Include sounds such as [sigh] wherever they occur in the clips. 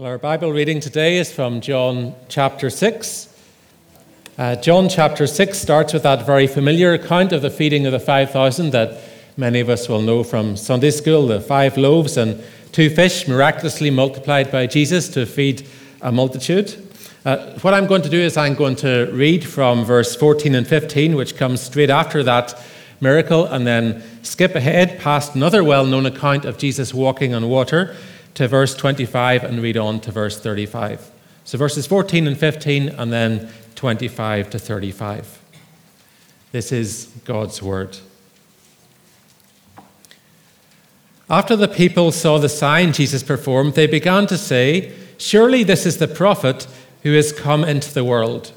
Well, our Bible reading today is from John chapter 6. Uh, John chapter 6 starts with that very familiar account of the feeding of the 5,000 that many of us will know from Sunday school the five loaves and two fish miraculously multiplied by Jesus to feed a multitude. Uh, what I'm going to do is I'm going to read from verse 14 and 15, which comes straight after that miracle, and then skip ahead past another well known account of Jesus walking on water to verse 25 and read on to verse 35. So verses 14 and 15, and then 25 to 35. This is God's word. After the people saw the sign Jesus performed, they began to say, Surely this is the prophet who has come into the world.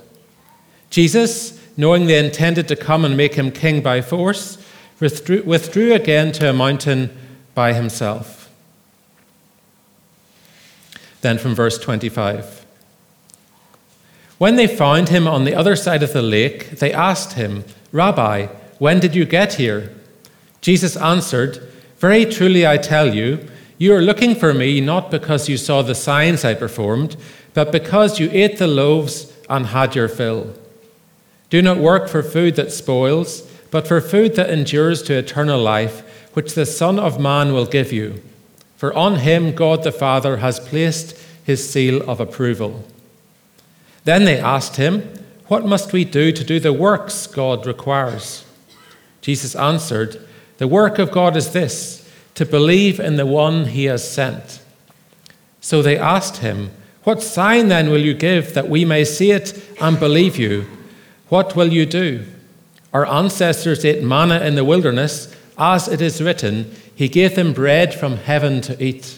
Jesus, knowing they intended to come and make him king by force, withdrew, withdrew again to a mountain by himself. Then from verse 25. When they found him on the other side of the lake, they asked him, Rabbi, when did you get here? Jesus answered, Very truly I tell you, you are looking for me not because you saw the signs I performed, but because you ate the loaves and had your fill. Do not work for food that spoils, but for food that endures to eternal life, which the Son of Man will give you. For on him God the Father has placed his seal of approval. Then they asked him, What must we do to do the works God requires? Jesus answered, The work of God is this, to believe in the one he has sent. So they asked him, What sign then will you give that we may see it and believe you? What will you do? Our ancestors ate manna in the wilderness, as it is written, he gave them bread from heaven to eat.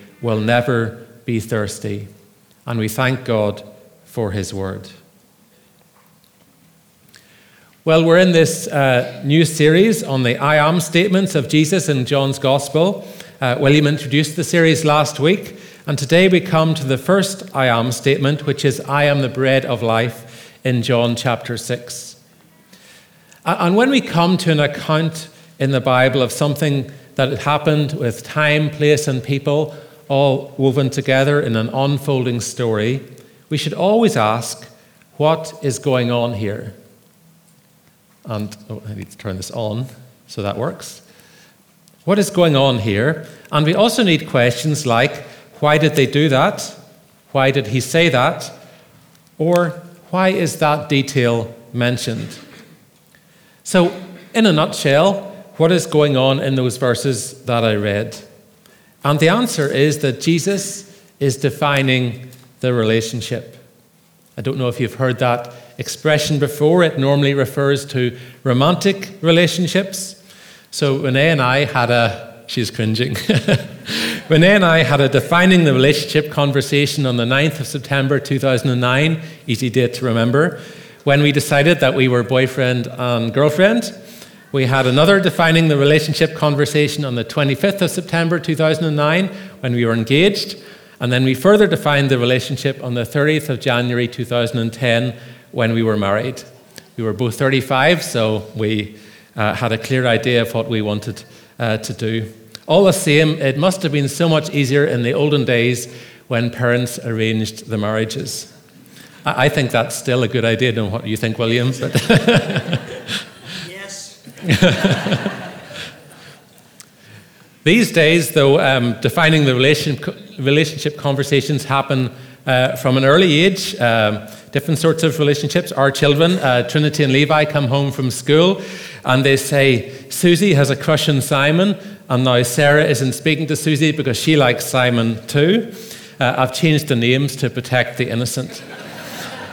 will never be thirsty. And we thank God for his word. Well, we're in this uh, new series on the I am statements of Jesus in John's Gospel. Uh, William introduced the series last week, and today we come to the first I am statement, which is I am the bread of life in John chapter 6. And when we come to an account in the Bible of something that had happened with time, place, and people all woven together in an unfolding story, we should always ask, what is going on here? And oh, I need to turn this on so that works. What is going on here? And we also need questions like, why did they do that? Why did he say that? Or why is that detail mentioned? So, in a nutshell, what is going on in those verses that I read? And the answer is that Jesus is defining the relationship. I don't know if you've heard that expression before. It normally refers to romantic relationships. So Renee and I had a, she's cringing. [laughs] Renee and I had a defining the relationship conversation on the 9th of September 2009, easy date to remember, when we decided that we were boyfriend and girlfriend. We had another defining the relationship conversation on the 25th of September 2009 when we were engaged. And then we further defined the relationship on the 30th of January 2010 when we were married. We were both 35, so we uh, had a clear idea of what we wanted uh, to do. All the same, it must have been so much easier in the olden days when parents arranged the marriages. I, I think that's still a good idea. I don't know what you think, William. But [laughs] [laughs] These days, though, um, defining the relation, relationship conversations happen uh, from an early age. Um, different sorts of relationships. Our children, uh, Trinity and Levi, come home from school and they say, Susie has a crush on Simon, and now Sarah isn't speaking to Susie because she likes Simon too. Uh, I've changed the names to protect the innocent.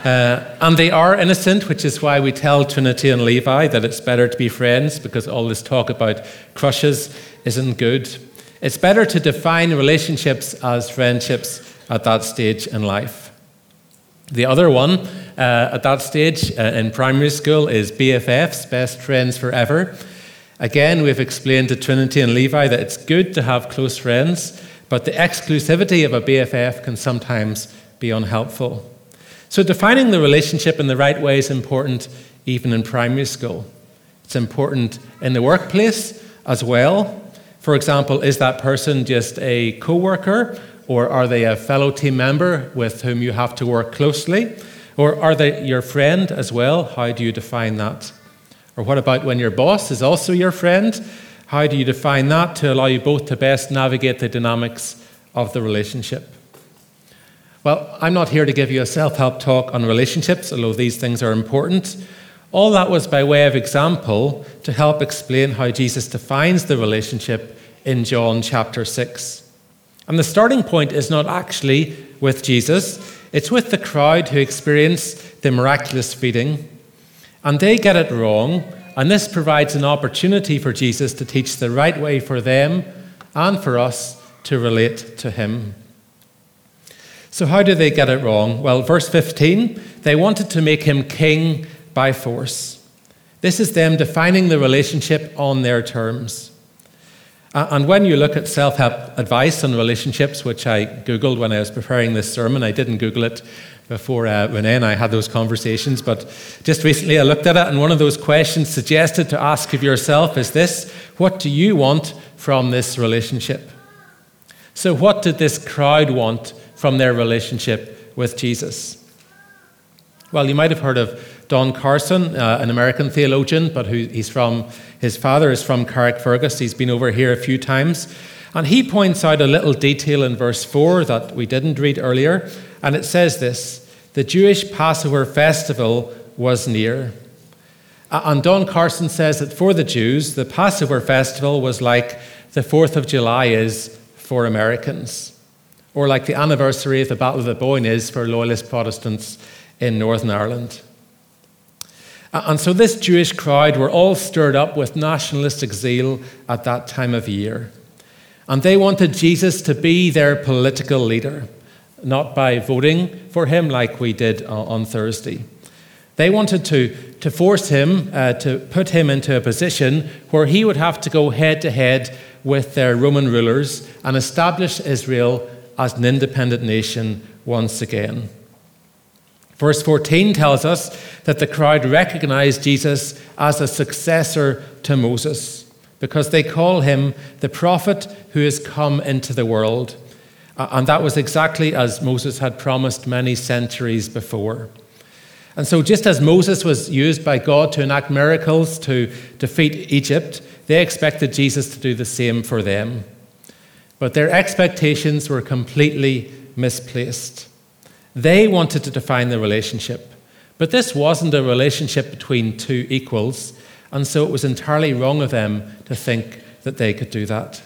Uh, and they are innocent, which is why we tell Trinity and Levi that it's better to be friends because all this talk about crushes isn't good. It's better to define relationships as friendships at that stage in life. The other one uh, at that stage uh, in primary school is BFFs, best friends forever. Again, we've explained to Trinity and Levi that it's good to have close friends, but the exclusivity of a BFF can sometimes be unhelpful. So, defining the relationship in the right way is important even in primary school. It's important in the workplace as well. For example, is that person just a co worker or are they a fellow team member with whom you have to work closely? Or are they your friend as well? How do you define that? Or what about when your boss is also your friend? How do you define that to allow you both to best navigate the dynamics of the relationship? Well, I'm not here to give you a self help talk on relationships, although these things are important. All that was by way of example to help explain how Jesus defines the relationship in John chapter 6. And the starting point is not actually with Jesus, it's with the crowd who experience the miraculous feeding. And they get it wrong, and this provides an opportunity for Jesus to teach the right way for them and for us to relate to Him. So, how do they get it wrong? Well, verse 15, they wanted to make Him king by force. This is them defining the relationship on their terms. And when you look at self help advice on relationships, which I Googled when I was preparing this sermon, I didn't Google it before uh, Renee and I had those conversations, but just recently I looked at it, and one of those questions suggested to ask of yourself is this What do you want from this relationship? So, what did this crowd want from their relationship with Jesus? Well, you might have heard of Don Carson, uh, an American theologian, but who he's from, his father is from Carrickfergus. He's been over here a few times. And he points out a little detail in verse 4 that we didn't read earlier. And it says this The Jewish Passover festival was near. And Don Carson says that for the Jews, the Passover festival was like the 4th of July is for Americans, or like the anniversary of the Battle of the Boyne is for Loyalist Protestants in Northern Ireland. And so this Jewish crowd were all stirred up with nationalistic zeal at that time of year. And they wanted Jesus to be their political leader, not by voting for him like we did on Thursday. They wanted to, to force him, uh, to put him into a position where he would have to go head to head with their Roman rulers and establish Israel as an independent nation once again. Verse 14 tells us that the crowd recognized Jesus as a successor to Moses because they call him the prophet who has come into the world. And that was exactly as Moses had promised many centuries before. And so, just as Moses was used by God to enact miracles to defeat Egypt, they expected Jesus to do the same for them. But their expectations were completely misplaced. They wanted to define the relationship. But this wasn't a relationship between two equals, and so it was entirely wrong of them to think that they could do that.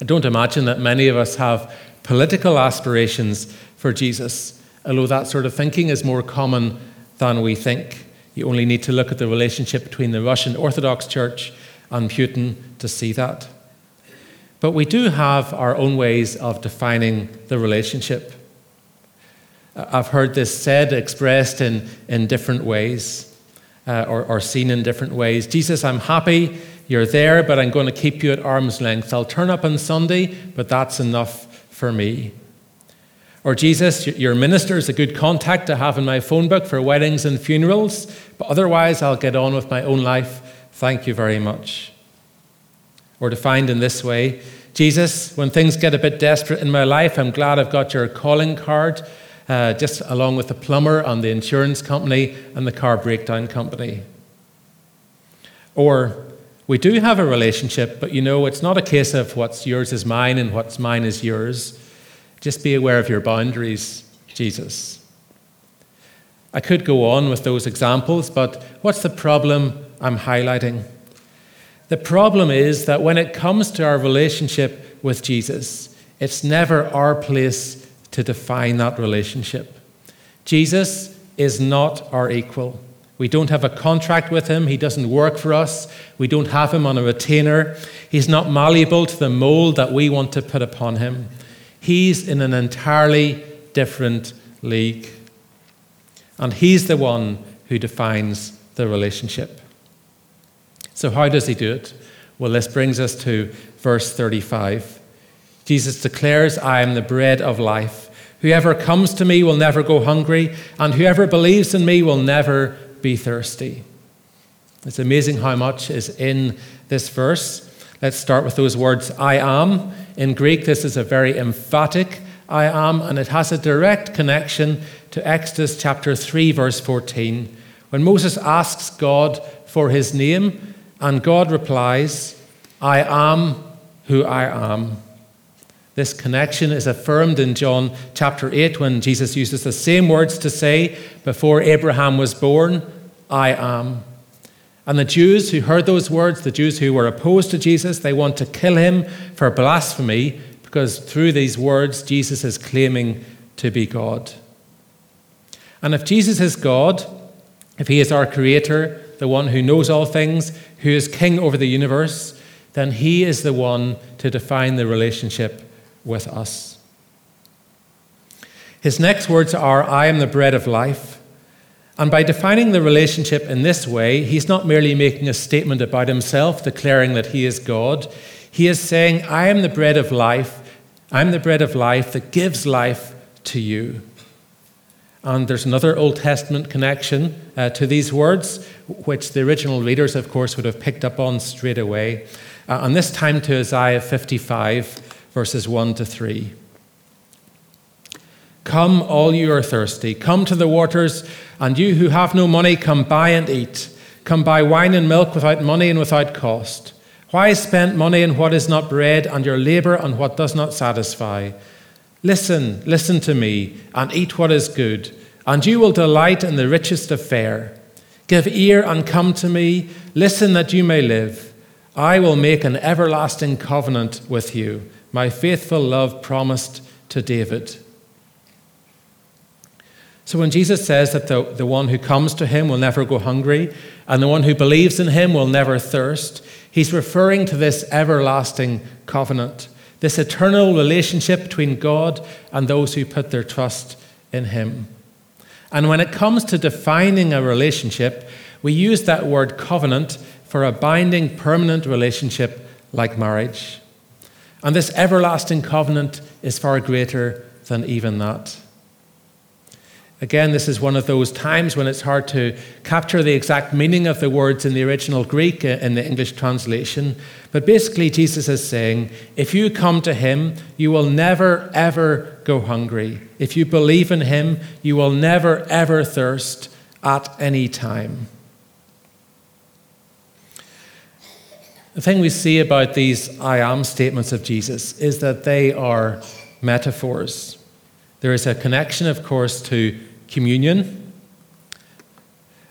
I don't imagine that many of us have political aspirations for Jesus, although that sort of thinking is more common than we think. You only need to look at the relationship between the Russian Orthodox Church and Putin to see that. But we do have our own ways of defining the relationship. I've heard this said, expressed in, in different ways uh, or, or seen in different ways. Jesus, I'm happy you're there, but I'm going to keep you at arm's length. I'll turn up on Sunday, but that's enough for me. Or, Jesus, your minister is a good contact to have in my phone book for weddings and funerals, but otherwise I'll get on with my own life. Thank you very much or defined in this way Jesus, when things get a bit desperate in my life, I'm glad I've got your calling card, uh, just along with the plumber and the insurance company and the car breakdown company. Or, we do have a relationship, but you know, it's not a case of what's yours is mine and what's mine is yours. Just be aware of your boundaries, Jesus. I could go on with those examples, but what's the problem I'm highlighting? The problem is that when it comes to our relationship with Jesus, it's never our place to define that relationship. Jesus is not our equal. We don't have a contract with him. He doesn't work for us. We don't have him on a retainer. He's not malleable to the mold that we want to put upon him. He's in an entirely different league. And he's the one who defines the relationship. So, how does he do it? Well, this brings us to verse 35. Jesus declares, I am the bread of life. Whoever comes to me will never go hungry, and whoever believes in me will never be thirsty. It's amazing how much is in this verse. Let's start with those words, I am. In Greek, this is a very emphatic I am, and it has a direct connection to Exodus chapter 3, verse 14. When Moses asks God for his name, and God replies, I am who I am. This connection is affirmed in John chapter 8 when Jesus uses the same words to say, Before Abraham was born, I am. And the Jews who heard those words, the Jews who were opposed to Jesus, they want to kill him for blasphemy because through these words, Jesus is claiming to be God. And if Jesus is God, if he is our creator, the one who knows all things, who is king over the universe, then he is the one to define the relationship with us. His next words are, I am the bread of life. And by defining the relationship in this way, he's not merely making a statement about himself, declaring that he is God. He is saying, I am the bread of life. I'm the bread of life that gives life to you. And there's another Old Testament connection uh, to these words, which the original readers, of course, would have picked up on straight away. Uh, and this time to Isaiah 55 verses 1 to 3. Come, all you are thirsty, come to the waters, and you who have no money, come buy and eat. Come buy wine and milk without money and without cost. Why spend money on what is not bread, and your labor on what does not satisfy? Listen, listen to me, and eat what is good, and you will delight in the richest of fare. Give ear and come to me, listen that you may live. I will make an everlasting covenant with you my faithful love promised to David. So when Jesus says that the, the one who comes to him will never go hungry, and the one who believes in him will never thirst, he's referring to this everlasting covenant, this eternal relationship between God and those who put their trust in him. And when it comes to defining a relationship, we use that word covenant for a binding, permanent relationship like marriage. And this everlasting covenant is far greater than even that. Again, this is one of those times when it's hard to capture the exact meaning of the words in the original Greek uh, in the English translation. But basically, Jesus is saying, if you come to him, you will never, ever go hungry. If you believe in him, you will never, ever thirst at any time. The thing we see about these I am statements of Jesus is that they are metaphors. There is a connection, of course, to communion,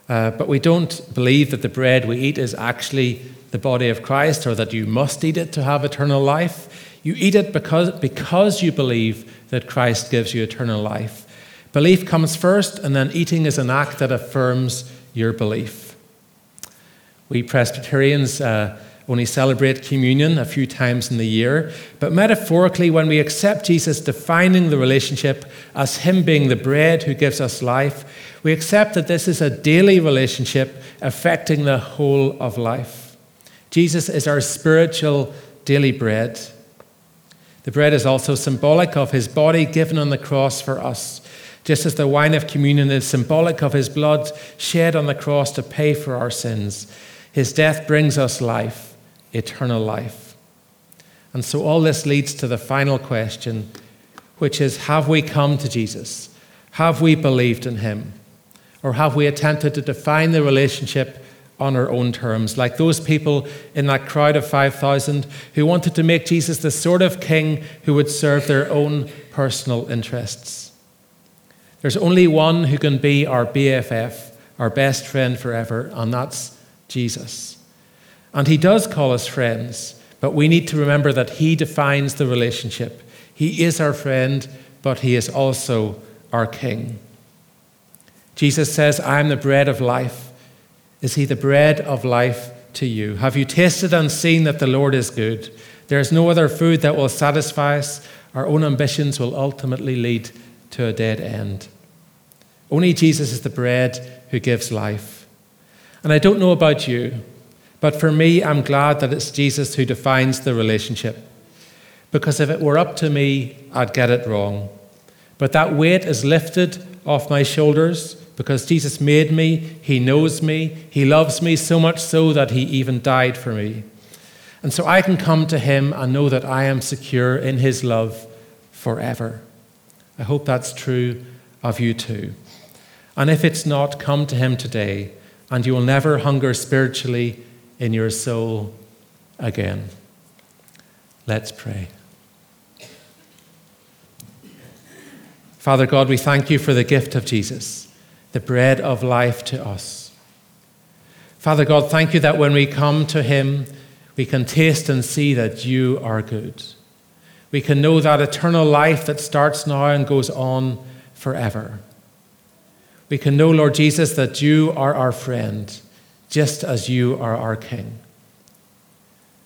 uh, but we don't believe that the bread we eat is actually the body of Christ or that you must eat it to have eternal life. You eat it because, because you believe that Christ gives you eternal life. Belief comes first, and then eating is an act that affirms your belief. We Presbyterians. Uh, only celebrate communion a few times in the year. But metaphorically, when we accept Jesus defining the relationship as Him being the bread who gives us life, we accept that this is a daily relationship affecting the whole of life. Jesus is our spiritual daily bread. The bread is also symbolic of His body given on the cross for us. Just as the wine of communion is symbolic of his blood shed on the cross to pay for our sins, his death brings us life eternal life. And so all this leads to the final question, which is Have we come to Jesus? Have we believed in him? Or have we attempted to define the relationship on our own terms, like those people in that crowd of 5,000 who wanted to make Jesus the sort of king who would serve their own personal interests? There's only one who can be our BFF, our best friend forever, and that's Jesus. And he does call us friends, but we need to remember that he defines the relationship. He is our friend, but he is also our king. Jesus says, I am the bread of life. Is he the bread of life to you? Have you tasted and seen that the Lord is good? There is no other food that will satisfy us. Our own ambitions will ultimately lead to a dead end. Only Jesus is the bread who gives life. And I don't know about you, but for me, I'm glad that it's Jesus who defines the relationship. Because if it were up to me, I'd get it wrong. But that weight is lifted off my shoulders because Jesus made me, He knows me, He loves me so much so that He even died for me. And so I can come to Him and know that I am secure in His love forever. I hope that's true of you too. And if it's not, come to Him today, and you will never hunger spiritually in your soul again. Let's pray. Father God, we thank you for the gift of Jesus the bread of life to us. Father God, thank you that when we come to Him, we can taste and see that you are good. We can know that eternal life that starts now and goes on forever. We can know, Lord Jesus, that you are our friend, just as you are our King.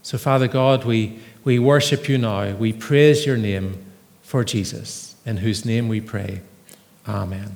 So, Father God, we, we worship you now. We praise your name for Jesus, in whose name we pray. Amen.